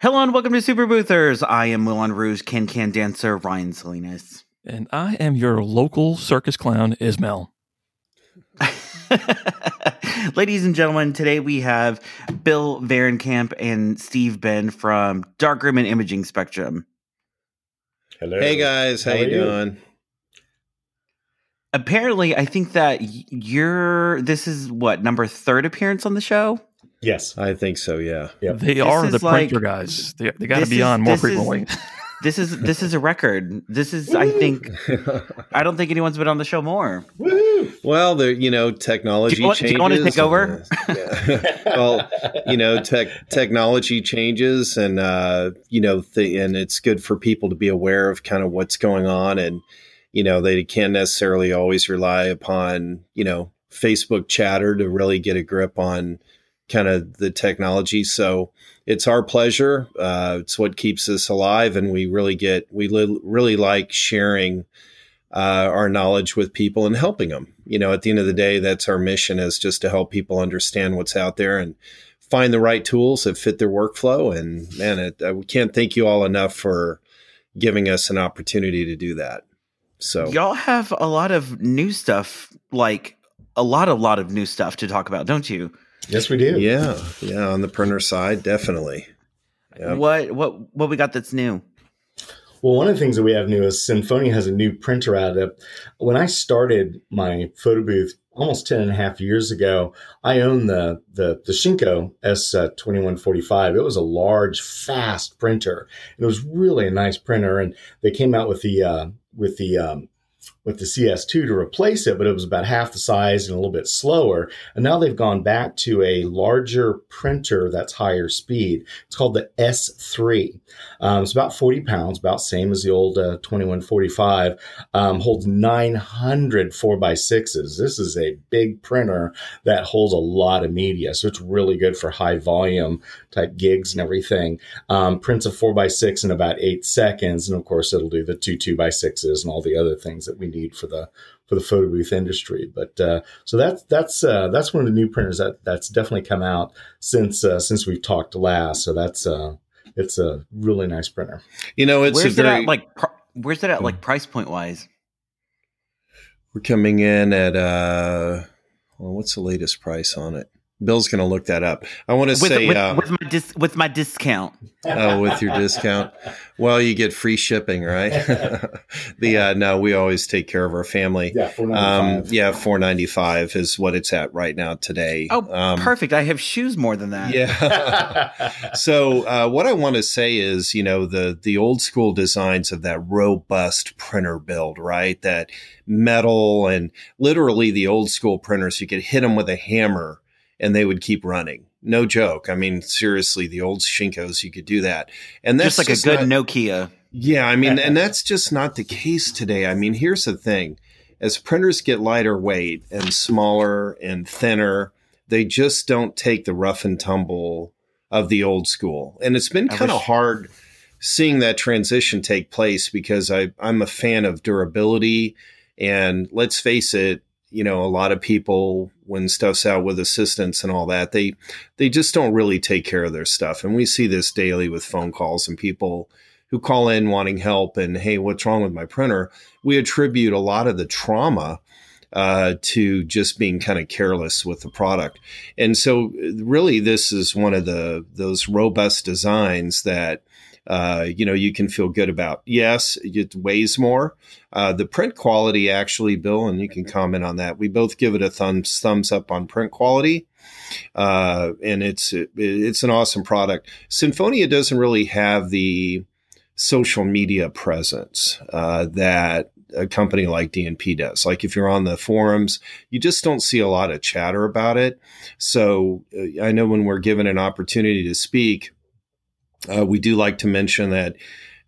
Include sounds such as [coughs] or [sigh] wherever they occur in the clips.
Hello and welcome to Super Boothers. I am Moulin Rouge Can Can Dancer Ryan Salinas. And I am your local circus clown, Ismail. [laughs] Ladies and gentlemen, today we have Bill Varenkamp and Steve Ben from Darkroom and Imaging Spectrum. Hello. Hey guys, how, How you are you? doing? Apparently, I think that you're this is what number third appearance on the show. Yes. I think so. Yeah. Yep. They This are is the printer like- guys. They, they got to be is- on more this is- frequently. [laughs] This is this is a record. This is I think [laughs] I don't think anyone's been on the show more. Woohoo! well, the you know technology Do you want- do changes. you want to take over? Yeah. [laughs] well, you know, tech technology changes, and uh, you know, th- and it's good for people to be aware of kind of what's going on, and you know, they can't necessarily always rely upon you know Facebook chatter to really get a grip on kind of the technology. So it's our pleasure. Uh, it's what keeps us alive, and we really get we li- really like sharing uh, our knowledge with people and helping them. You know, at the end of the day, that's our mission is just to help people understand what's out there and find the right tools that fit their workflow. And man, it, uh, we can't thank you all enough for giving us an opportunity to do that. So Y'all have a lot of new stuff, like a lot, a lot of new stuff to talk about, don't you? Yes, we do. yeah, yeah, on the printer side, definitely. Yep. What what what we got that's new? Well, one of the things that we have new is Sinfonia has a new printer out. Uh, When I started my photo booth almost 10 and a half years ago, I owned the, the, the Shinko S2145. It was a large, fast printer. It was really a nice printer. And they came out with the, uh, with the, um, with the CS2 to replace it, but it was about half the size and a little bit slower. And now they've gone back to a larger printer that's higher speed. It's called the S3. Um, it's about 40 pounds, about same as the old uh, 2145. Um, holds 900 4x6s. This is a big printer that holds a lot of media. So it's really good for high volume type gigs and everything. Um, prints a 4x6 in about eight seconds. And of course, it'll do the two 2x6s and all the other things that we need for the for the photo booth industry. But uh, so that's that's uh, that's one of the new printers that that's definitely come out since uh, since we've talked last. So that's uh, it's a really nice printer. You know, it's where's a it very, at? Like, pr- where's it at? Like price point wise? we're coming in at uh, well, what's the latest price on it? Bill's going to look that up. I want to say with, uh, with my dis- with my discount. oh, with your discount. Well, you get free shipping, right? [laughs] the uh, no, we always take care of our family. Yeah, four Um, yeah, four ninety five is what it's at right now today. Oh, um, perfect! I have shoes more than that. Yeah. [laughs] so uh, what I want to say is, you know, the the old school designs of that robust printer build, right? That metal and literally the old school printers, you could hit them with a hammer and they would keep running. No joke. I mean, seriously, the old Shinkos, you could do that, and that's just like a good not- Nokia. yeah, I mean, and [laughs] that's just not the case today. I mean, here's the thing as printers get lighter weight and smaller and thinner, they just don't take the rough and tumble of the old school. And it's been kind of hard seeing that transition take place because I, I'm a fan of durability. And let's face it, you know, a lot of people when stuff's out with assistants and all that, they they just don't really take care of their stuff. And we see this daily with phone calls and people who call in wanting help and hey, what's wrong with my printer? We attribute a lot of the trauma uh, to just being kind of careless with the product. And so, really, this is one of the those robust designs that uh, you know you can feel good about. Yes, it weighs more. Uh, the print quality, actually, Bill, and you can comment on that. We both give it a thumbs thumbs up on print quality. Uh, and it's it, it's an awesome product. Sinfonia doesn't really have the social media presence uh, that a company like DNP does. Like if you're on the forums, you just don't see a lot of chatter about it. So uh, I know when we're given an opportunity to speak, uh, we do like to mention that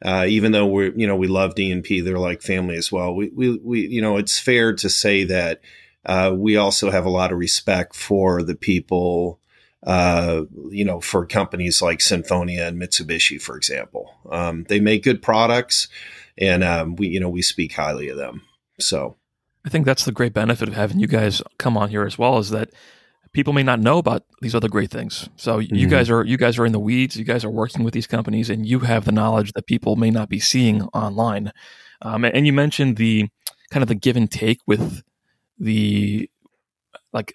uh, even though we're you know we love DNP, they're like family as well. We we we you know it's fair to say that uh, we also have a lot of respect for the people. Uh, you know, for companies like Sinfonia and Mitsubishi, for example, um, they make good products, and um, we, you know, we speak highly of them. So, I think that's the great benefit of having you guys come on here as well is that people may not know about these other great things. So you Mhm. guys are you guys are in the weeds. You guys are working with these companies, and you have the knowledge that people may not be seeing online. Um, and you mentioned the kind of the give and take with the like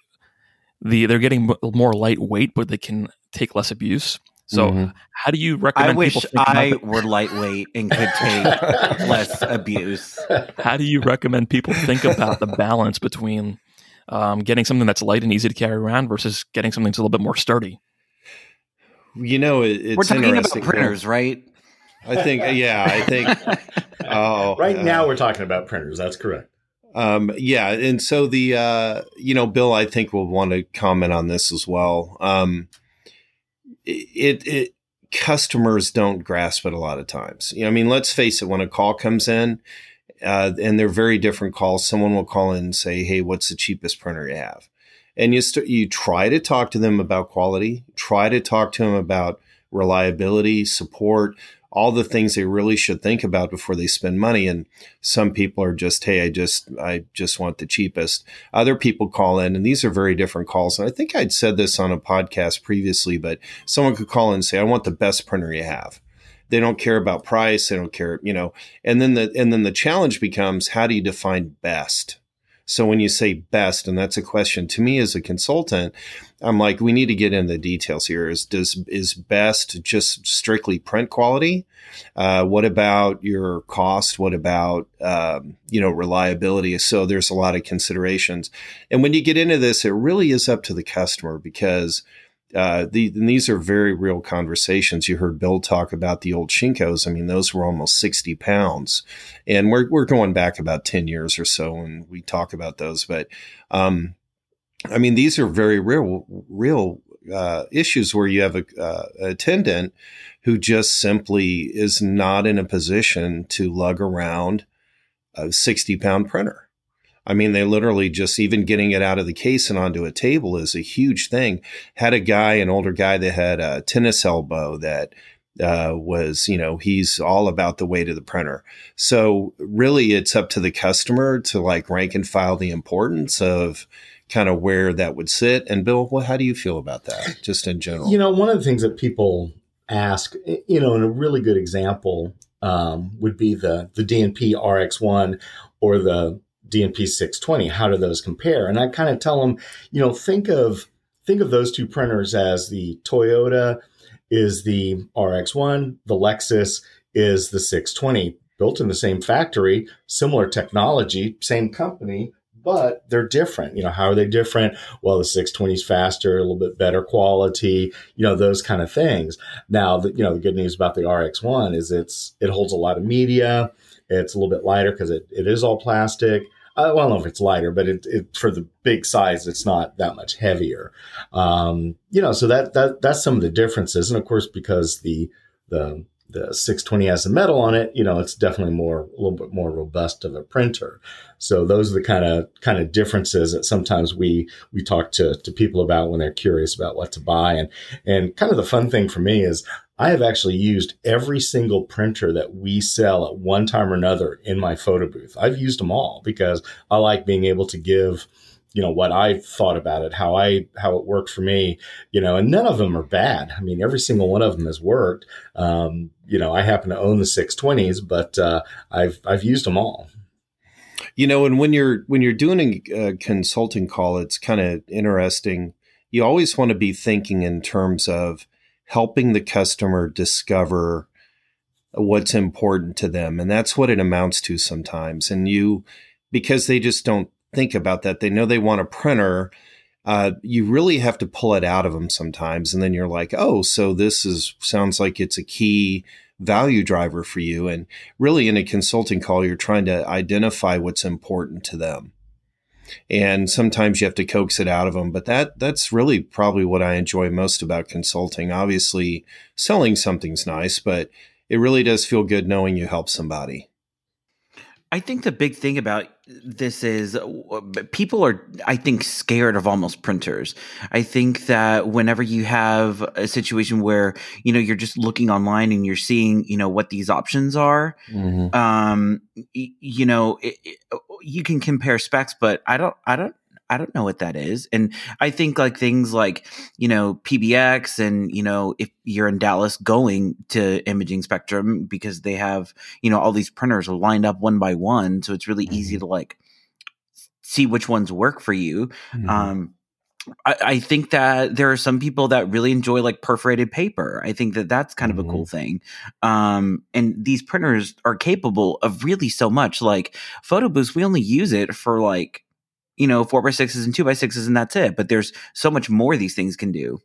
the they're getting more lightweight, but they can take less abuse. So Mhm. how do you recommend? I recommend wish people think I the- were lightweight and could take [laughs] less abuse. how do you recommend people think about the balance between um, getting something that's light and easy to carry around versus getting something that's a little bit more sturdy? You know, it, it's We're talking about interesting. printers, right? I think, yeah, I think. [laughs] Oh, right uh, now, we're talking about printers. That's correct. Um, yeah, and so the uh, you know, Bill, I think will want to comment on this as well. Um, it, it customers don't grasp it a lot of times. You know, I mean, let's face it. When a call comes in, uh, and they're very different calls, someone will call in and say, "Hey, what's the cheapest printer you have?" And you st- you try to talk to them about quality, try to talk to them about reliability, support, all the things they really should think about before they spend money. And some people are just, hey, I just I just want the cheapest. Other people call in, and these are very different calls. And I think I'd said this on a podcast previously, but someone could call in and say, I want the best printer you have. They don't care about price. They don't care, you know. And then the and then the challenge becomes, how do you define best? So when you say best, and that's a question to me as a consultant, I'm like, we need to get into the details here. Is does is best just strictly print quality? Uh, what about your cost? What about um, you know reliability? So there's a lot of considerations, and when you get into this, it really is up to the customer because uh, the, and these are very real conversations. You heard Bill talk about the old Shinkos. I mean, those were almost 60 pounds. And we're, we're going back about 10 years or so when we talk about those. But, um, I mean, these are very real, real, uh, issues where you have a, uh, attendant who just simply is not in a position to lug around a 60 pound printer. I mean, they literally just even getting it out of the case and onto a table is a huge thing. Had a guy, an older guy that had a tennis elbow that uh, was, you know, he's all about the weight of the printer. So really, it's up to the customer to like rank and file the importance of kind of where that would sit. And Bill, well, how do you feel about that, just in general? You know, one of the things that people ask, you know, and a really good example um, would be the the DNP RX1 or the DNP 620. How do those compare? And I kind of tell them, you know, think of think of those two printers as the Toyota is the RX1, the Lexus is the 620, built in the same factory, similar technology, same company, but they're different. You know, how are they different? Well, the 620 is faster, a little bit better quality, you know, those kind of things. Now, the, you know, the good news about the RX1 is it's it holds a lot of media. It's a little bit lighter because it, it is all plastic. Uh, I don't know if it's lighter, but it, it for the big size, it's not that much heavier. Um, you know, so that that that's some of the differences, and of course, because the the the 620 has the metal on it, you know, it's definitely more a little bit more robust of a printer. So those are the kind of kind of differences that sometimes we we talk to to people about when they're curious about what to buy. And and kind of the fun thing for me is I have actually used every single printer that we sell at one time or another in my photo booth. I've used them all because I like being able to give you know what I thought about it, how I how it worked for me, you know, and none of them are bad. I mean, every single one of them has worked. Um, you know, I happen to own the 620s, but uh, I've I've used them all. You know, and when you're when you're doing a, a consulting call, it's kind of interesting. You always want to be thinking in terms of helping the customer discover what's important to them, and that's what it amounts to sometimes. And you, because they just don't think about that, they know they want a printer. Uh, you really have to pull it out of them sometimes, and then you're like, oh, so this is sounds like it's a key value driver for you. And really, in a consulting call, you're trying to identify what's important to them. And sometimes you have to coax it out of them, but that that's really probably what I enjoy most about consulting. Obviously, selling something's nice, but it really does feel good knowing you help somebody. I think the big thing about this is uh, people are, I think, scared of almost printers. I think that whenever you have a situation where, you know, you're just looking online and you're seeing, you know, what these options are, um, you know, it, it, you can compare specs, but I don't, I don't, I don't know what that is. And I think like things like, you know, PBX and, you know, if you're in Dallas going to Imaging Spectrum because they have, you know, all these printers lined up one by one. So it's really mm-hmm. easy to like see which ones work for you. Mm-hmm. Um, I, I, think that there are some people that really enjoy like perforated paper. I think that that's kind mm-hmm. of a cool mm-hmm. thing. Um, and these printers are capable of really so much. Like Photo Boost, we only use it for like you know, four by sixes and two by sixes, and that's it. But there's so much more these things can do.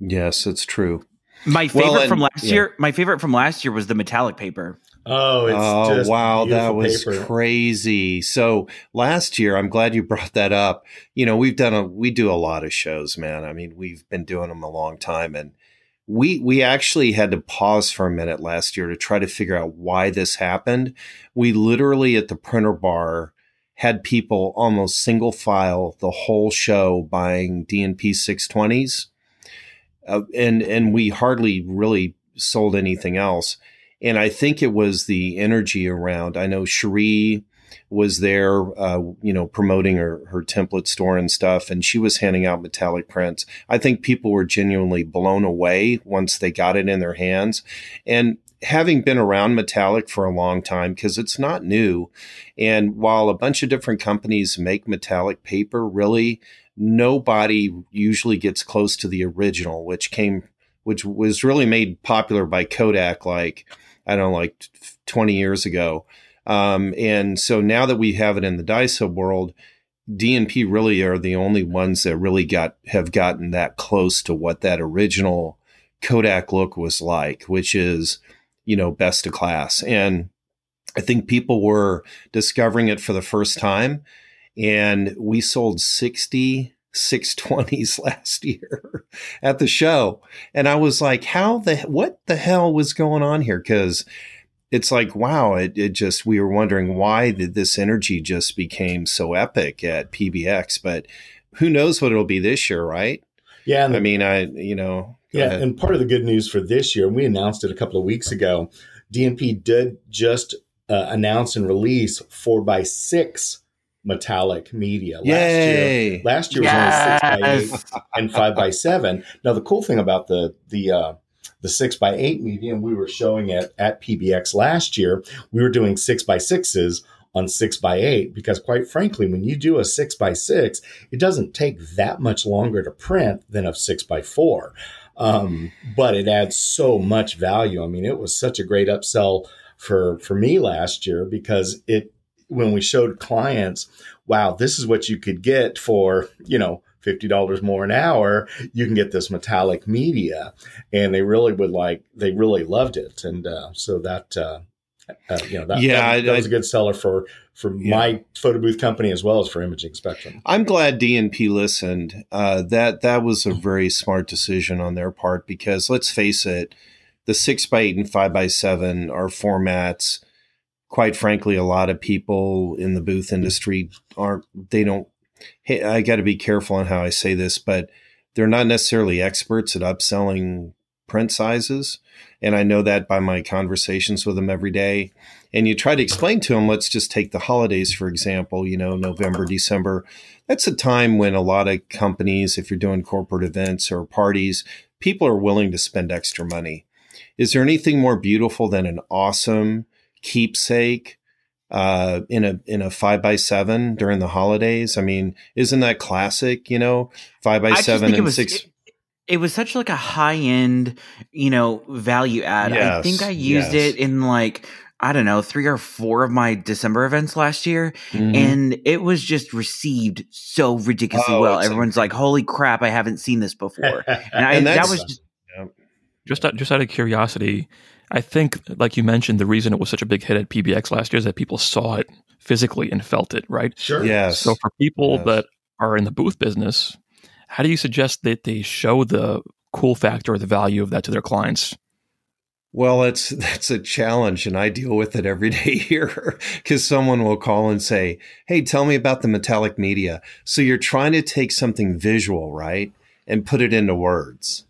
Yes, it's true. My favorite well, and, from last yeah. year, my favorite from last year was the metallic paper. Oh, oh wow, that was paper. crazy. So last year, I'm glad you [laughs] brought that up. You know, we've done a we do a lot of shows, man. I mean, we've been doing them a long time, and we we actually had to pause for a minute last year to try to figure out why this happened. We literally at the printer bar had people almost single file the whole show buying DNP 620s. Uh, and, and we hardly really sold anything else. And I think it was the energy around. I know Cherie was there, uh, you know, promoting her, her template store and stuff, and she was handing out metallic prints. I think people were genuinely blown away once they got it in their hands. And having been around metallic for a long time because it's not new and while a bunch of different companies make metallic paper really nobody usually gets close to the original which came which was really made popular by kodak like i don't know like 20 years ago um, and so now that we have it in the dye-sub world dnp really are the only ones that really got have gotten that close to what that original kodak look was like which is you know, best of class. And I think people were discovering it for the first time. And we sold 60 620s [laughs] last year at the show. And I was like, how the, what the hell was going on here? Cause it's like, wow, it, it just, we were wondering why did this energy just became so epic at PBX, but who knows what it'll be this year, right? Yeah. The, I mean, I, you know, yeah, and part of the good news for this year, and we announced it a couple of weeks ago, DNP did just uh, announce and release four by six metallic media last Yay. year. Last year was only six by eight and five by seven. Now the cool thing about the the uh, the six by eight medium, we were showing it at PBX last year. We were doing six by sixes on six by eight because quite frankly, when you do a six by six, it doesn't take that much longer to print than a six by four. Um, but it adds so much value. I mean, it was such a great upsell for for me last year because it when we showed clients, wow, this is what you could get for you know fifty dollars more an hour. You can get this metallic media, and they really would like they really loved it, and uh, so that. Uh, uh, you know that, yeah, that, that was a good seller for for yeah. my photo booth company as well as for Imaging Spectrum. I'm glad DNP listened. Uh, that that was a very smart decision on their part because let's face it, the six by eight and five by seven are formats. Quite frankly, a lot of people in the booth industry aren't. They don't. Hey, I got to be careful on how I say this, but they're not necessarily experts at upselling print sizes. And I know that by my conversations with them every day. And you try to explain to them, let's just take the holidays, for example, you know, November, December. That's a time when a lot of companies, if you're doing corporate events or parties, people are willing to spend extra money. Is there anything more beautiful than an awesome keepsake uh, in a in a five by seven during the holidays? I mean, isn't that classic? You know, five by seven and was, six. It, it was such like a high end, you know, value add. Yes, I think I used yes. it in like I don't know, three or four of my December events last year, mm-hmm. and it was just received so ridiculously oh, well. Everyone's like, "Holy crap, I haven't seen this before!" [laughs] And, I, and that was just, just out, just out of curiosity. I think, like you mentioned, the reason it was such a big hit at PBX last year is that people saw it physically and felt it, right? Sure. Yes. So for people yes. that are in the booth business, how do you suggest that they show the cool factor or the value of that to their clients? Well, it's [laughs] that's a challenge, and I deal with it every [laughs] day here because someone will call and say, "Hey, tell me about the metallic media." So you're trying to take something visual, right, and put it into words.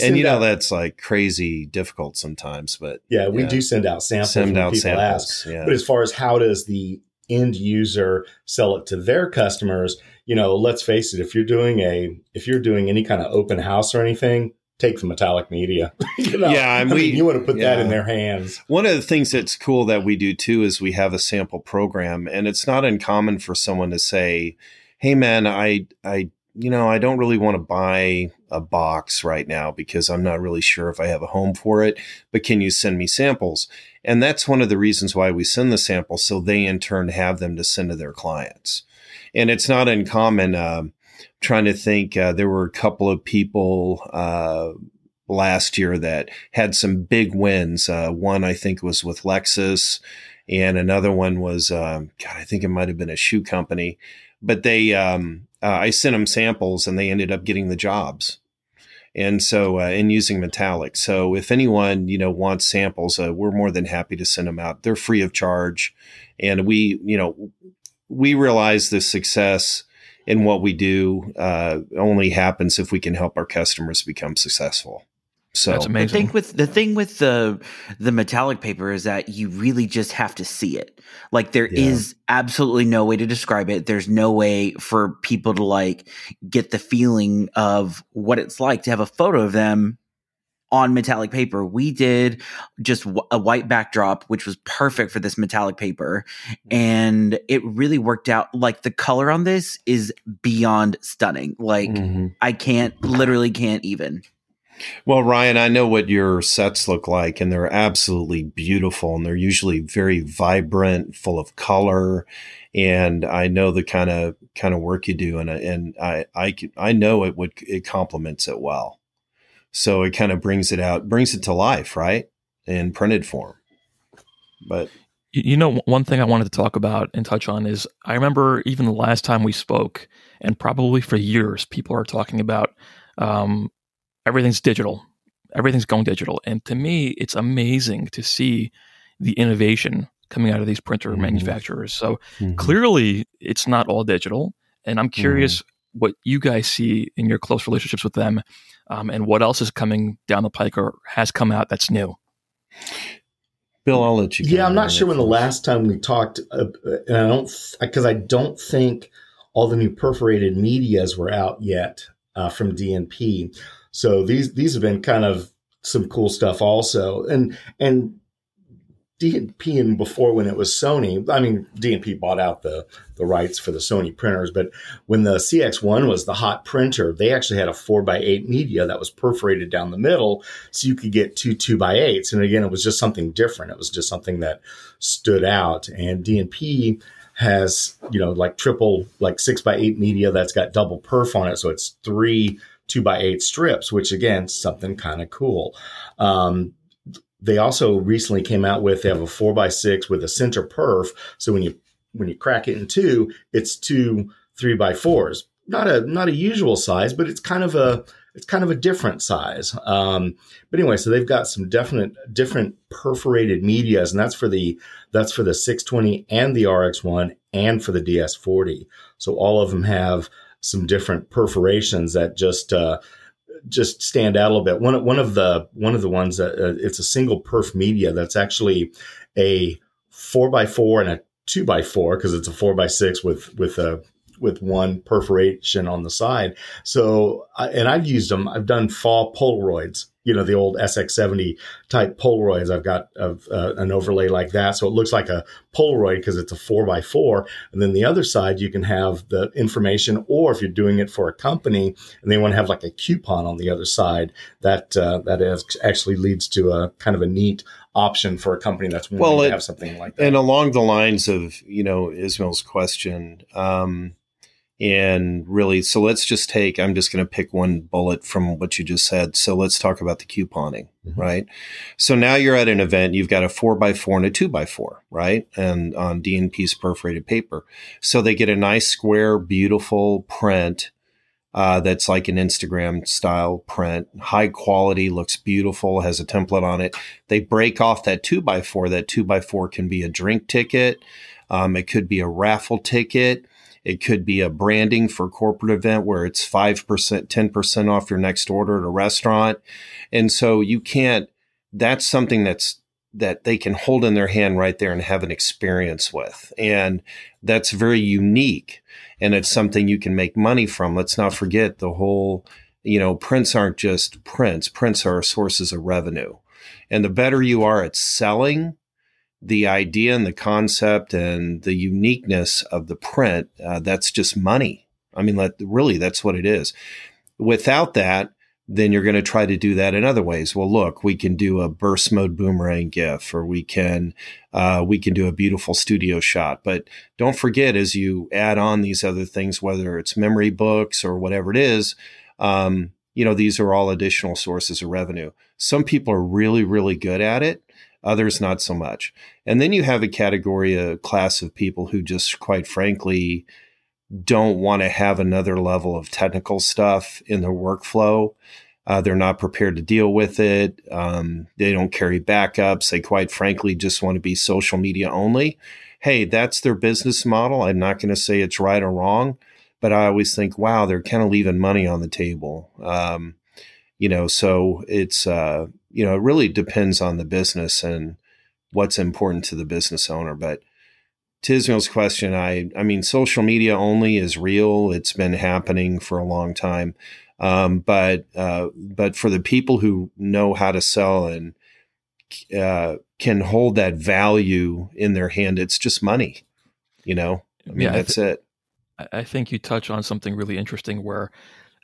And you know that's like crazy difficult sometimes, but yeah, we yeah. do send out samples. Send out samples. Ask. Yeah. But as far as how does the end user sell it to their customers you know let's face it if you're doing a if you're doing any kind of open house or anything take the metallic media [laughs] you know? yeah I mean, you want to put yeah. that in their hands one of the things that's cool that we do too is we have a sample program and it's not uncommon for someone to say hey man i i you know i don't really want to buy a box right now because i'm not really sure if i have a home for it but can you send me samples and that's one of the reasons why we send the samples so they in turn have them to send to their clients. And it's not uncommon. Uh, trying to think, uh, there were a couple of people uh, last year that had some big wins. Uh, one, I think, was with Lexus, and another one was, um, God, I think it might have been a shoe company. But they, um, uh, I sent them samples and they ended up getting the jobs and so uh, and using metallic. So if anyone you know wants samples, uh, we're more than happy to send them out. They're free of charge, and we you know we realize the success in what we do uh, only happens if we can help our customers become successful. So That's amazing. The thing with the thing with the the metallic paper is that you really just have to see it. Like there yeah. is absolutely no way to describe it. There's no way for people to like get the feeling of what it's like to have a photo of them on metallic paper. We did just a white backdrop, which was perfect for this metallic paper. And it really worked out. Like the color on this is beyond stunning. Like mm-hmm. I can't, literally can't even. Well, Ryan, I know what your sets look like, and they're absolutely beautiful, and they're usually very vibrant, full of color. And I know the kind of kind of work you do, and and I I I know it would it complements it well. So it kind of brings it out, brings it to life, right, in printed form. But you know, one thing I wanted to talk about and touch on is I remember even the last time we spoke, and probably for years, people are talking about um, everything's digital. Everything's going digital. And to me, it's amazing to see the innovation coming out of these printer mm-hmm. manufacturers. So mm-hmm. clearly, it's not all digital. And I'm curious mm-hmm. what you guys see in your close relationships with them um, and what else is coming down the pike or has come out that's new. Bill, I'll let you. Yeah, I'm not sure when the last time we talked, uh, and I don't because I don't think all the new perforated medias were out yet uh, from DNP. So these these have been kind of some cool stuff also. And and DNP and before when it was Sony, I mean DNP bought out the the rights for the Sony printers, but when the CX1 was the hot printer, they actually had a four by eight media that was perforated down the middle, so you could get two two by eights. And again, it was just something different. It was just something that stood out. And DNP has you know like triple like six by eight media that's got double perf on it, so it's three two by eight strips, which again, something kind of cool. Um, they also recently came out with they have a four by six with a center perf. So when you when you crack it in two, it's two three by fours. Not a not a usual size, but it's kind of a it's kind of a different size. Um, but anyway, so they've got some definite different perforated medias, and that's for the that's for the 620 and the RX1 and for the DS40. So all of them have some different perforations that just uh, just stand out a little bit. One one of the one of the ones that uh, it's a single perf media that's actually a four by four and a two by four because it's a four by six with with a with one perforation on the side. So, and I've used them. I've done fall Polaroids you know the old SX70 type Polaroids. I've got uh, an overlay like that, so it looks like a Polaroid because it's a four by four. And then the other side, you can have the information, or if you're doing it for a company and they want to have like a coupon on the other side, that uh, that is, actually leads to a kind of a neat option for a company that's willing well, it, to have something like that. And along the lines of you know Ismail's question. Um, and really, so let's just take, I'm just going to pick one bullet from what you just said. So let's talk about the couponing, mm-hmm. right? So now you're at an event, you've got a four by four and a two by four, right? And on DNP's perforated paper. So they get a nice square, beautiful print. Uh, that's like an Instagram style print, high quality, looks beautiful, has a template on it. They break off that two by four. That two by four can be a drink ticket. Um, it could be a raffle ticket. It could be a branding for corporate event where it's 5%, 10% off your next order at a restaurant. And so you can't, that's something that's that they can hold in their hand right there and have an experience with. And that's very unique. And it's something you can make money from. Let's not forget the whole, you know, prints aren't just prints, prints are sources of revenue. And the better you are at selling the idea and the concept and the uniqueness of the print, uh, that's just money. I mean, let, really, that's what it is. Without that, then you're going to try to do that in other ways. Well, look, we can do a burst mode boomerang GIF, or we can uh, we can do a beautiful studio shot. But don't forget, as you add on these other things, whether it's memory books or whatever it is, um, you know, these are all additional sources of revenue. Some people are really, really good at it. Others not so much. And then you have a category, a class of people who just, quite frankly, don't want to have another level of technical stuff in their workflow. Uh, they're not prepared to deal with it. Um, they don't carry backups. They quite frankly just want to be social media only. Hey, that's their business model. I'm not going to say it's right or wrong, but I always think, wow, they're kind of leaving money on the table. Um, you know, so it's, uh, you know, it really depends on the business and what's important to the business owner. But Tismail's question, I I mean, social media only is real. It's been happening for a long time, um, but uh, but for the people who know how to sell and uh, can hold that value in their hand, it's just money. You know, I mean, yeah, that's I th- it. I think you touch on something really interesting where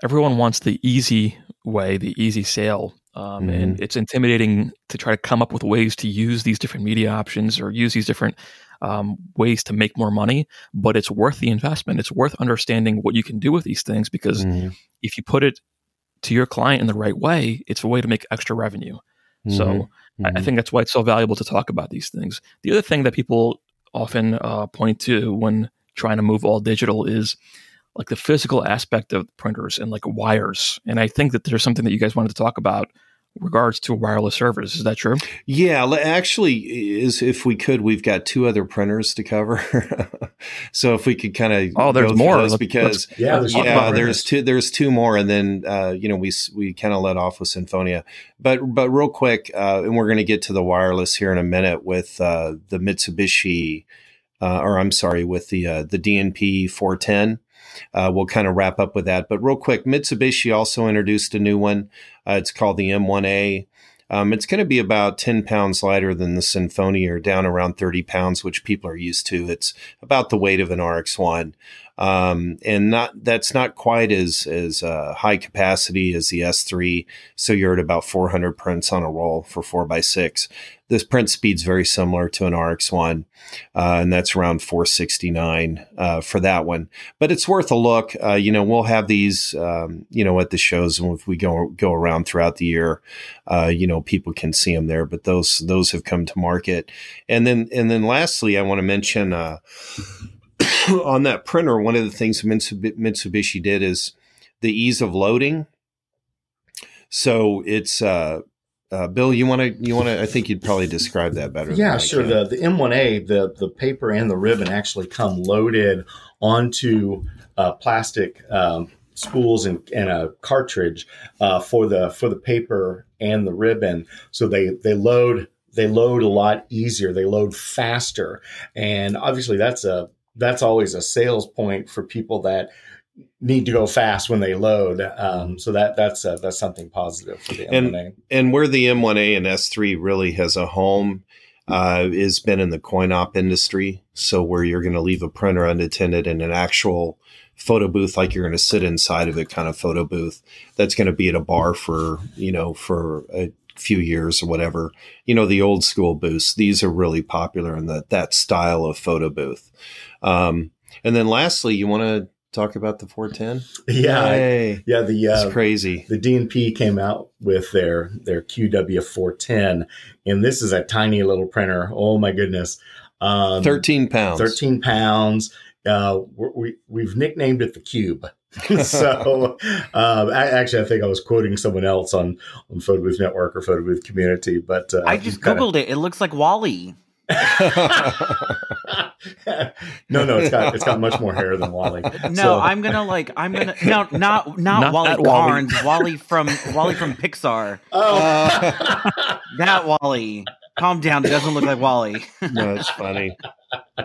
everyone wants the easy way, the easy sale. Um, mm-hmm. And it's intimidating to try to come up with ways to use these different media options or use these different um, ways to make more money, but it's worth the investment. It's worth understanding what you can do with these things because mm-hmm. if you put it to your client in the right way, it's a way to make extra revenue. Mm-hmm. So mm-hmm. I, I, think that's why it's so valuable to talk about these things. The other thing that people often uh, point to when trying to move all digital is like the physical aspect of printers and like wires. And I think that there's something that you guys wanted to talk about regards to wireless servers. Is that true? Yeah, actually, is if we could, we've got two other printers to cover. [laughs] so if we could kind of oh, there's more let's, because let's, yeah, there's, yeah, there's two there's two more, and then uh, you know we we kind of let off with Sinfonia, but but real quick, uh, and we're going to get to the wireless here in a minute with uh, the Mitsubishi, uh, or I'm sorry, with the uh, the DNP 410. Uh, we'll kind of wrap up with that. But real quick, Mitsubishi also introduced a new one. Uh, it's called the M1A. Um, it's going to be about 10 pounds lighter than the Sinfonia, or down around 30 pounds, which people are used to. It's about the weight of an RX1 um, and not that's not quite as as uh, high capacity as the S3. So you're at about 400 prints on a roll for four by six. This print speed's very similar to an RX1, uh, and that's around 469 uh, for that one. But it's worth a look. Uh, you know, we'll have these, um, you know, at the shows, and if we go go around throughout the year, uh, you know, people can see them there. But those those have come to market, and then and then lastly, I want to mention uh, [coughs] on that printer, one of the things Mitsubishi did is the ease of loading. So it's uh, uh, Bill. You want to? You want to? I think you'd probably describe that better. Yeah, sure. The the M1A, the the paper and the ribbon actually come loaded onto uh, plastic um, spools and, and a cartridge uh, for the for the paper and the ribbon. So they they load they load a lot easier. They load faster, and obviously that's a that's always a sales point for people that need to go fast when they load. Um, so that that's uh, that's something positive for the M1A. And, and where the M1A and S3 really has a home uh, has been in the coin op industry. So where you're going to leave a printer unattended in an actual photo booth, like you're going to sit inside of it, kind of photo booth. That's going to be at a bar for you know for a few years or whatever. You know the old school booths. These are really popular in that that style of photo booth. Um, and then lastly, you want to talk about the 410? Yeah, I, yeah. The uh, crazy. The DNP came out with their their QW 410, and this is a tiny little printer. Oh my goodness, um, thirteen pounds. Thirteen pounds. Uh, we we've nicknamed it the Cube. [laughs] so um, [laughs] I, actually, I think I was quoting someone else on on Photo Booth Network or Photo Booth Community, but uh, I just googled kinda, it. It looks like WALL-E. [laughs] no, no, it's got it's got much more hair than WALL-E. No, so. I'm gonna like I'm gonna no not not, not WALL-E Barnes, WALL-E. WALL-E from WALL-E from Pixar. Oh, [laughs] uh, that WALL-E. Calm down. It doesn't look like Wally. [laughs] no, it's funny. Uh,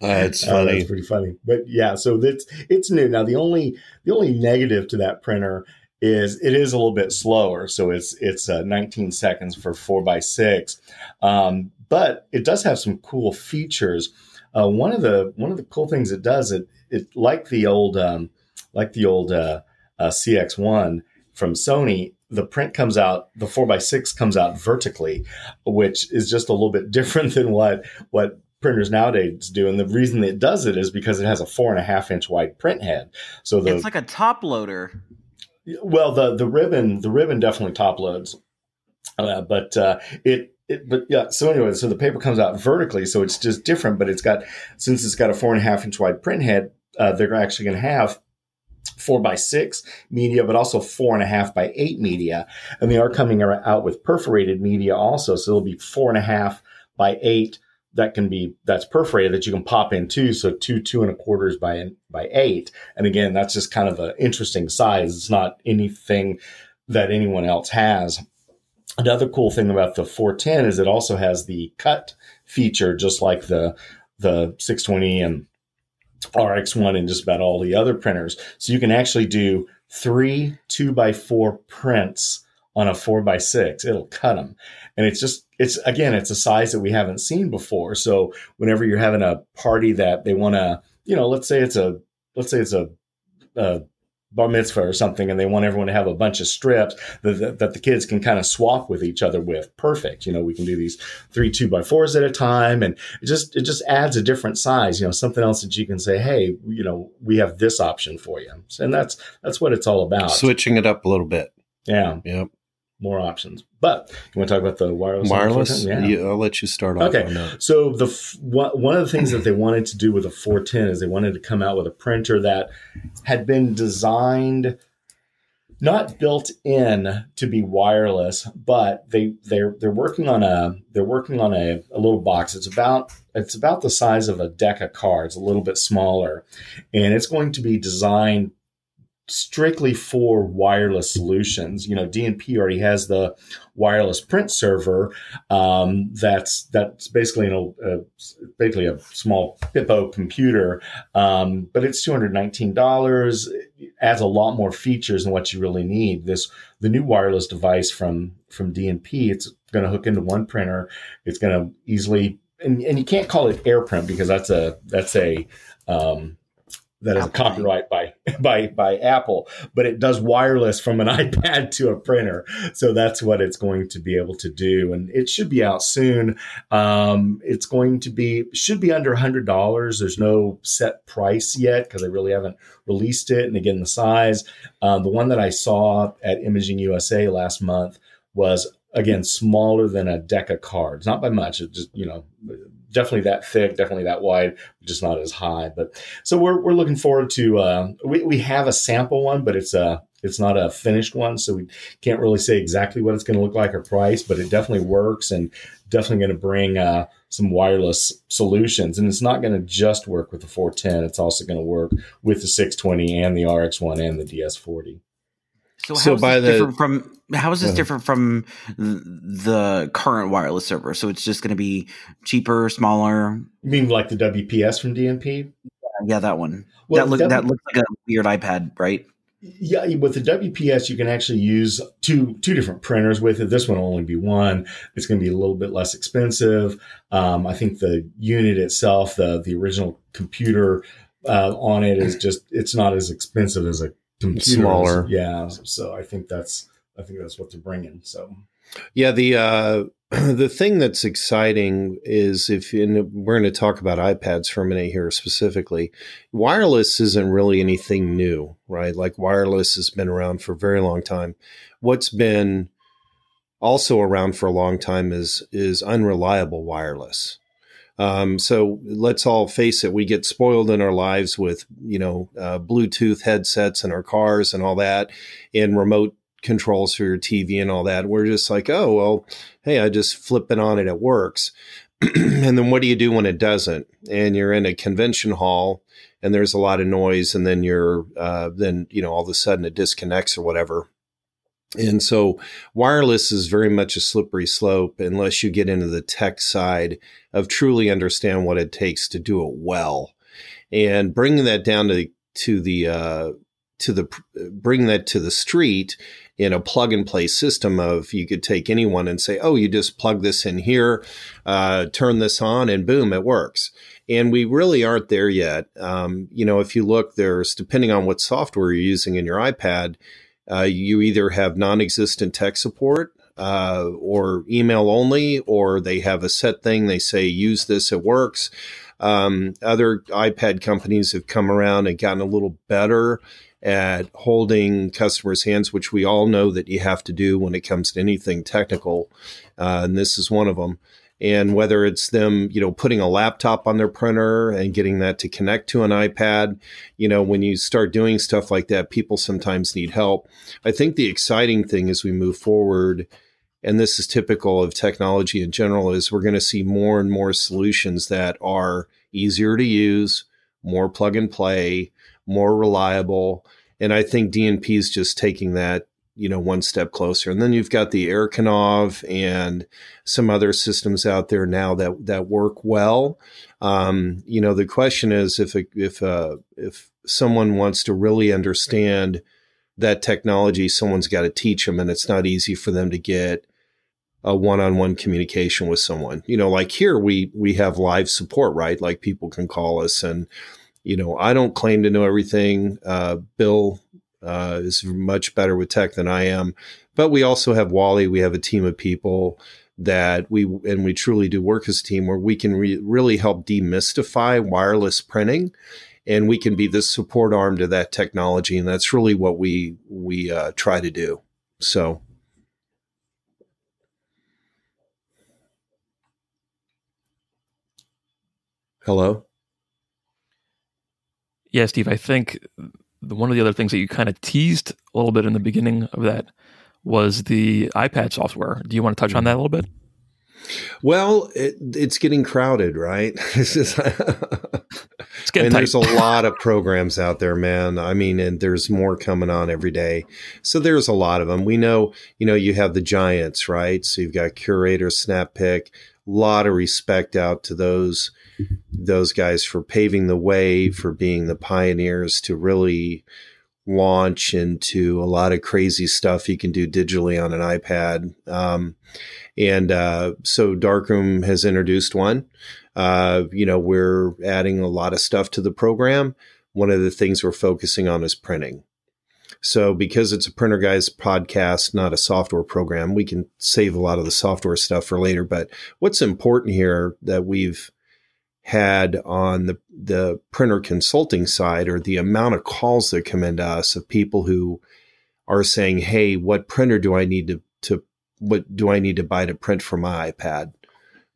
it's Oh, funny. that's pretty funny. But yeah, so that's it's new. Now the only the only negative to that printer is it is a little bit slower. So it's it's uh, 19 seconds for four by six, um, but it does have some cool features. Uh, one of the one of the cool things it does it it like the old um, like the old uh, uh, CX1 from Sony. The print comes out, the four by six comes out vertically, which is just a little bit [laughs] different than what what printers nowadays do. And the reason it does it is because it has a four and a half inch wide print head. So the it's like a top loader. Well, the the ribbon the ribbon definitely top loads, uh, but uh, it. It, but yeah, so anyway, so the paper comes out vertically, so it's just different. But it's got since it's got a four and a half inch wide print head, uh, they're actually going to have four by six media, but also four and a half by eight media, and they are coming out with perforated media also. So it'll be four and a half by eight that can be that's perforated that you can pop in two. So two two and a quarters by by eight, and again, that's just kind of an interesting size. It's not anything that anyone else has. Another cool thing about the 410 is it also has the cut feature, just like the the 620 and RX1 and just about all the other printers. So you can actually do three two by four prints on a four by six. It'll cut them, and it's just it's again it's a size that we haven't seen before. So whenever you're having a party that they want to, you know, let's say it's a let's say it's a, a bar mitzvah or something, and they want everyone to have a bunch of strips that, that, that the kids can kind of swap with each other with. Perfect. You know, we can do these three two by fours at a time, and it just it just adds a different size. You know, something else that you can say, hey, you know, we have this option for you, and that's that's what it's all about. Switching it up a little bit. Yeah, Yep. More options. But you want to talk about the wireless? Wireless. Yeah. Yeah, I'll let you start off Okay. on that. So the f- one one of the things that they wanted to do with the 410 is they wanted to come out with a printer that had been designed not built in to be wireless, but they they're they're working on a they're working on a, a little box. It's about it's about the size of a deck of cards, a little bit smaller, and it's going to be designed strictly for wireless solutions. You know, DNP already has the wireless print server um, that's that's basically an, a, basically a small Pippo computer, um, but it's two hundred nineteen dollars. Adds a lot more features than what you really need. This the new wireless device from from DNP. It's going to hook into one printer. It's going to easily and, and you can't call it AirPrint because that's a that's a um, that is Apple. copyright by [laughs] by by Apple, but it does wireless from an [laughs] iPad to a printer. So that's what it's going to be able to do, and it should be out soon. Um, it's going to be should be under hundred dollars. There's no set price yet because they really haven't released it. And again, the size, um, the one that I saw at Imaging USA last month was again smaller than a deck of cards, not by much. It just you know definitely that thick, definitely that wide, just not as high. But so we're we're looking forward to. Uh, we we have a sample one, but it's a it's not a finished one, so we can't really say exactly what it's going to look like or price. But it definitely works, and definitely going to bring uh, some wireless solutions. And it's not going to just work with the 410; it's also going to work with the 620 and the RX1 and the DS40. So, So how is by this the- different from how is this Uh-huh. different from the current wireless server? So it's just going to be cheaper, smaller. You mean like the WPS from DNP? Yeah, that one. Well, that look W- that looks like a weird iPad, right? Yeah, with the WPS, you can actually use two two different printers with it. This one will only be one. It's going to be a little bit less expensive. Um, I think the unit itself, the the original computer uh, on it, is just it's not as expensive as a Smaller. yeah. So I think that's I think that's what they're bringing. So Yeah, the uh, [clears throat] the thing that's exciting is if and we're going to talk about iPads for a minute here specifically. Wireless isn't really anything new, right? Like wireless has been around for a very long time. What's been also around for a long time is is unreliable wireless. Um, so let's all face it, we get spoiled in our lives with you know uh, Bluetooth headsets in our cars and all that, and remote controls for your TV and all that. We're just like, oh well, hey, I just flip it on and it works. [clears throat] and then what do you do when it doesn't? And you're in a convention hall and there's a lot of noise, and then you're uh, then you know all of a sudden it disconnects or whatever. And so wireless is very much a slippery slope unless you get into the tech side of truly understand what it takes to do it well. And bringing that down to to the uh, to the bring that to the street in a plug and play system of you could take anyone and say, oh, you just plug this in here, uh, turn this on, and boom, it works. And we really aren't there yet. Um, you know, if you look, there's depending on what software you're using in your iPad, uh, you either have non-existent tech support uh, or email only, or they have a set thing. They say use this, it works. Um, other iPad companies have come around and gotten a little better at holding customers' hands, which we all know that you have to do when it comes to anything technical. Uh, and this is one of them. And whether it's them, you know, putting a laptop on their printer and getting that to connect to an iPad, you know, when you start doing stuff like that, people sometimes need help. I think the exciting thing as we move forward, and this is typical of technology in general, is we're going to see more and more solutions that are easier to use, more plug and play, more reliable. And I think DNP is just taking that, you know, one step closer. And then you've got the Airkanov and some other systems out there now that that work well. Um, you know, the question is if a, if uh, if someone wants to really understand that technology, someone's got to teach them, and it's not easy for them to get a one-on-one communication with someone. You know, like here we we have live support, right? Like people can call us and you know, I don't claim to know everything. Uh, Bill uh, is much better with tech than I am, but we also have Wally. We have a team of people that we and we truly do work as a team where we can re- really help demystify wireless printing, and we can be the support arm to that technology, and that's really what we we uh, try to do. So. Hello yeah, Steve, I think the, one of the other things that you kind of teased a little bit in the beginning of that was the iPad software. Do you want to touch on mm-hmm. that a little bit? Well, it, it's getting crowded, right? [laughs] [laughs] it's getting and there's a lot of programs out there, man. I mean, and there's more coming on every day. So there's a lot of them. We know, you know, you have the giants, right? So you've got Curator, Snappic. A lot of respect out to those those guys for paving the way, for being the pioneers to really launch into a lot of crazy stuff you can do digitally on an iPad. Um, and uh, so Darkroom has introduced one. Uh, you know, we're adding a lot of stuff to the program. One of the things we're focusing on is printing. So, because it's a printer guys podcast, not a software program, we can save a lot of the software stuff for later. But what's important here that we've had on the the printer consulting side or the amount of calls that come into us of people who are saying, "Hey, what printer do I need to to what do I need to buy to print for my iPad?"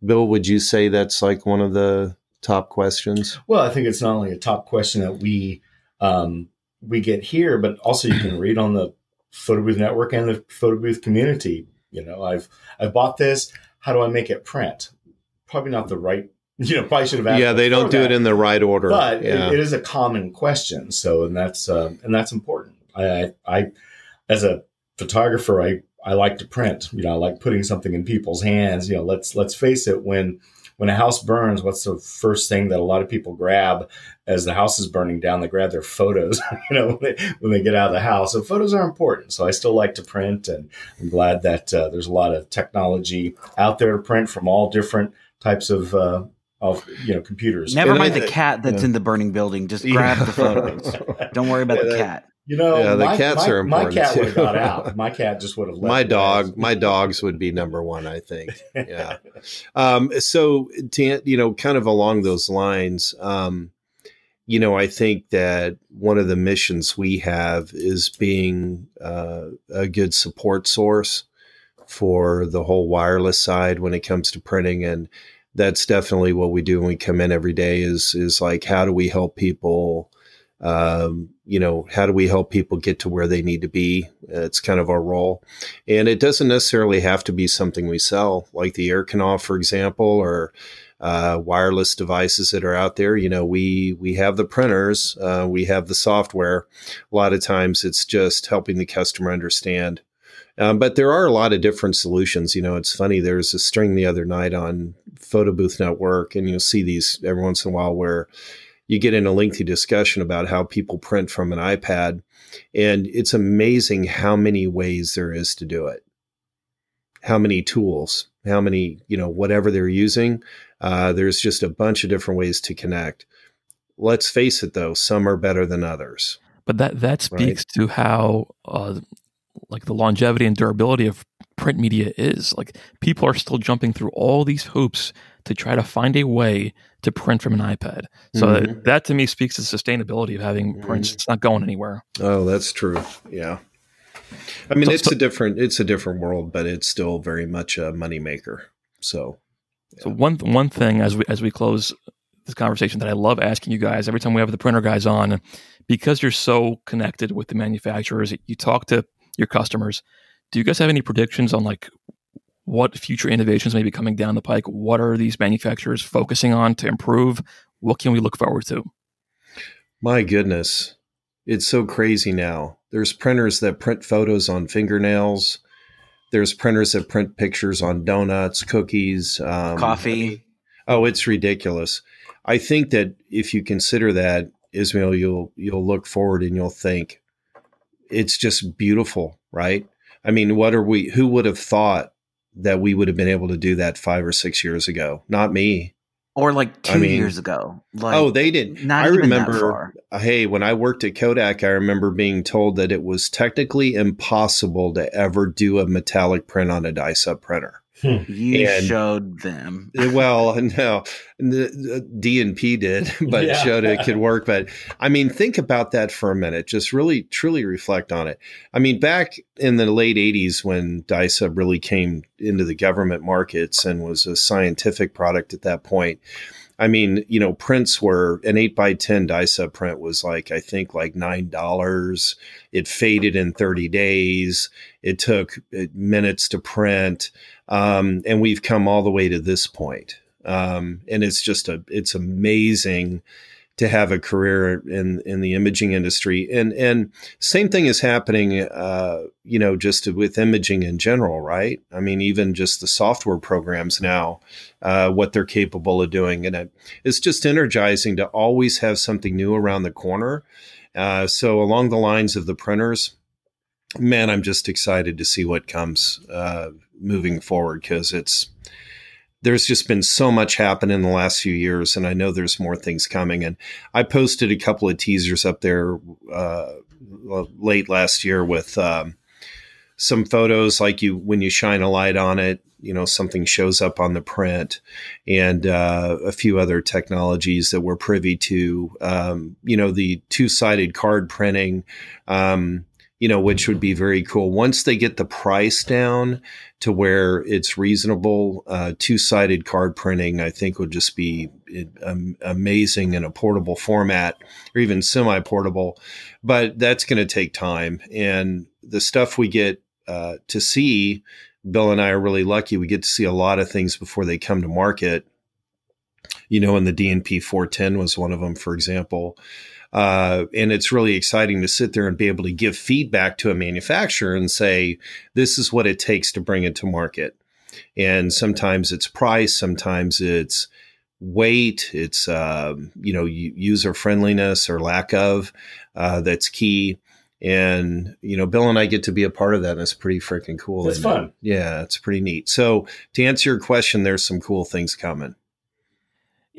Bill, would you say that's like one of the top questions? Well, I think it's not only a top question that we um, we get here, but also you can read on the photo booth network and the photo booth community. You know, I've I've bought this. How do I make it print? Probably not the right [laughs] you know, probably should have asked. Yeah, they don't do that. it in the right order. But yeah. it, it is a common question. So, and that's uh, and that's important. I, I, I, as a photographer, I I like to print. You know, I like putting something in people's hands. You know, let's let's face it. When when a house burns, what's the first thing that a lot of people grab as the house is burning down? They grab their photos. [laughs] you know, when they, when they get out of the house. So photos are important. So I still like to print, and I'm glad that uh, there's a lot of technology out there to print from all different types of uh, of you know computers. Never mind the cat that's in the burning building. Just grab the photos. [laughs] Don't worry about yeah, the cat. You know, yeah, the my, cats my, are important. My cat would have got out. My cat just would have left. My dog, my dogs would be number one, I think. Yeah. um, so, to, you know, kind of along those lines, um, you know, I think that one of the missions we have is being uh, a good support source for the whole wireless side when it comes to printing and that's definitely what we do when we come in every day is is like how do we help people um, you know how do we help people get to where they need to be it's kind of our role and it doesn't necessarily have to be something we sell like the Airkanov for example or uh, wireless devices that are out there you know we we have the printers uh, we have the software a lot of times it's just helping the customer understand Um, but there are a lot of different solutions. You know, it's funny. There's a string the other night on Photo Booth Network, and you'll see these every once in a while where you get in a lengthy discussion about how people print from an iPad. And it's amazing how many ways there is to do it, how many tools, how many, you know, whatever they're using. Uh, there's just a bunch of different ways to connect. Let's face it, though, some are better than others. But that that speaks right? to how uh, like the longevity and durability of print media is. Like people are still jumping through all these hoops to try to find a way to print from an iPad. So mm-hmm. that, that, to me speaks to the sustainability of having mm-hmm. prints. It's not going anywhere. Oh, that's true. Yeah. I mean, so, it's so, a different it's a different world, but it's still very much a moneymaker. So, yeah. so one one thing as we as we close this conversation that I love asking you guys every time we have the printer guys on, because you're so connected with the manufacturers, you talk to your customers. Do you guys have any predictions on like what future innovations may be coming down the pike? What are these manufacturers focusing on to improve? What can we look forward to? My goodness, it's so crazy now. There's printers that print photos on fingernails. There's printers that print pictures on donuts, cookies, um, coffee. Oh, it's ridiculous. I think that if you consider that, Ismail, you'll you'll look forward and you'll think it's just beautiful, right? I mean, what are we? Who would have thought that we would have been able to do that five or six years ago? Not me. Or like two I mean, years ago. Like, oh, they didn't. I remember. Hey, when I worked at Kodak, I remember being told that it was technically impossible to ever do a metallic print on a dye sub printer. Hmm. You and, showed them. well, [laughs] no, the, DNP did, [laughs] but yeah. showed it could work. But I mean, think about that for a minute. Just really, truly reflect on it. I mean, back in the late '80s, when dye-sub really came into the government markets and was a scientific product at that point, I mean, you know, prints were an eight by ten dye-sub print was like I think like nine dollars. It faded in thirty days. It took uh, minutes to print, um, and we've come all the way to this point. Um, and it's just a it's amazing to have a career in in the imaging industry. And and same thing is happening, uh, you know, just with imaging in general, right? I mean, even just the software programs now, uh, what they're capable of doing, and it, it's just energizing to always have something new around the corner. Uh, so along the lines of the printers, man, I'm just excited to see what comes uh, moving forward because it's there's just been so much happen in the last few years, and I know there's more things coming. And I posted a couple of teasers up there uh, late last year with um, some photos, like you when you shine a light on it, you know something shows up on the print, and uh, a few other technologies that we're privy to. Um, you know, the two sided card printing. Um, you know, which would be very cool. Once they get the price down to where it's reasonable, uh, two sided card printing, I think would just be um, amazing in a portable format or even semi portable. But that's going to take time. And the stuff we get uh, to see, Bill and I are really lucky. We get to see a lot of things before they come to market. You know, and the DNP 410 was one of them, for example. Uh, and it's really exciting to sit there and be able to give feedback to a manufacturer and say, this is what it takes to bring it to market. And sometimes it's price, sometimes it's weight, it's, uh, you know, user friendliness or lack of uh, that's key. And, you know, Bill and I get to be a part of that. And it's pretty freaking cool. It's fun. Yeah, it's pretty neat. So to answer your question, there's some cool things coming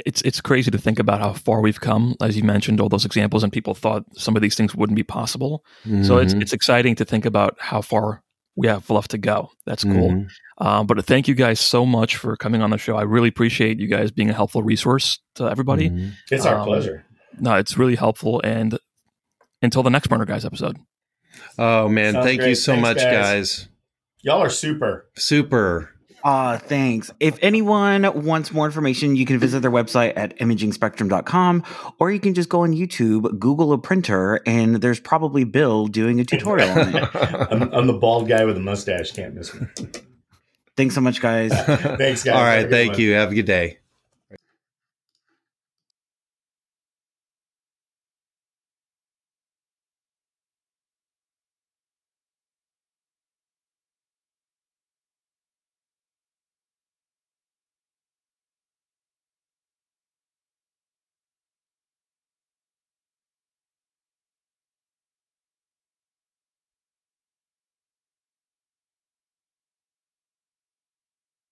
it's it's crazy to think about how far we've come. As you mentioned, all those examples, and people thought some of these things wouldn't be possible. Mm-hmm. So it's mm-hmm. it's exciting to think about how far we have left to go. That's cool. Mm-hmm. Um, but thank you guys so much for coming on the show. I really appreciate you guys being a helpful resource to everybody. Mm-hmm. It's our um, pleasure. No, it's really helpful. And until the next Burner Guys episode. Oh man, Sounds thank great. you so Thanks, much, guys. guys. Y'all are super. Super. Uh, thanks. If anyone wants more information, you can visit their website at imagingspectrum.com or you can just go on YouTube, Google a printer, and there's probably Bill doing a tutorial on it. [laughs] I'm, I'm, the bald guy with a mustache. Can't miss me. Thanks so much, guys. [laughs] Thanks, guys. All right. Thank you. Have a good day.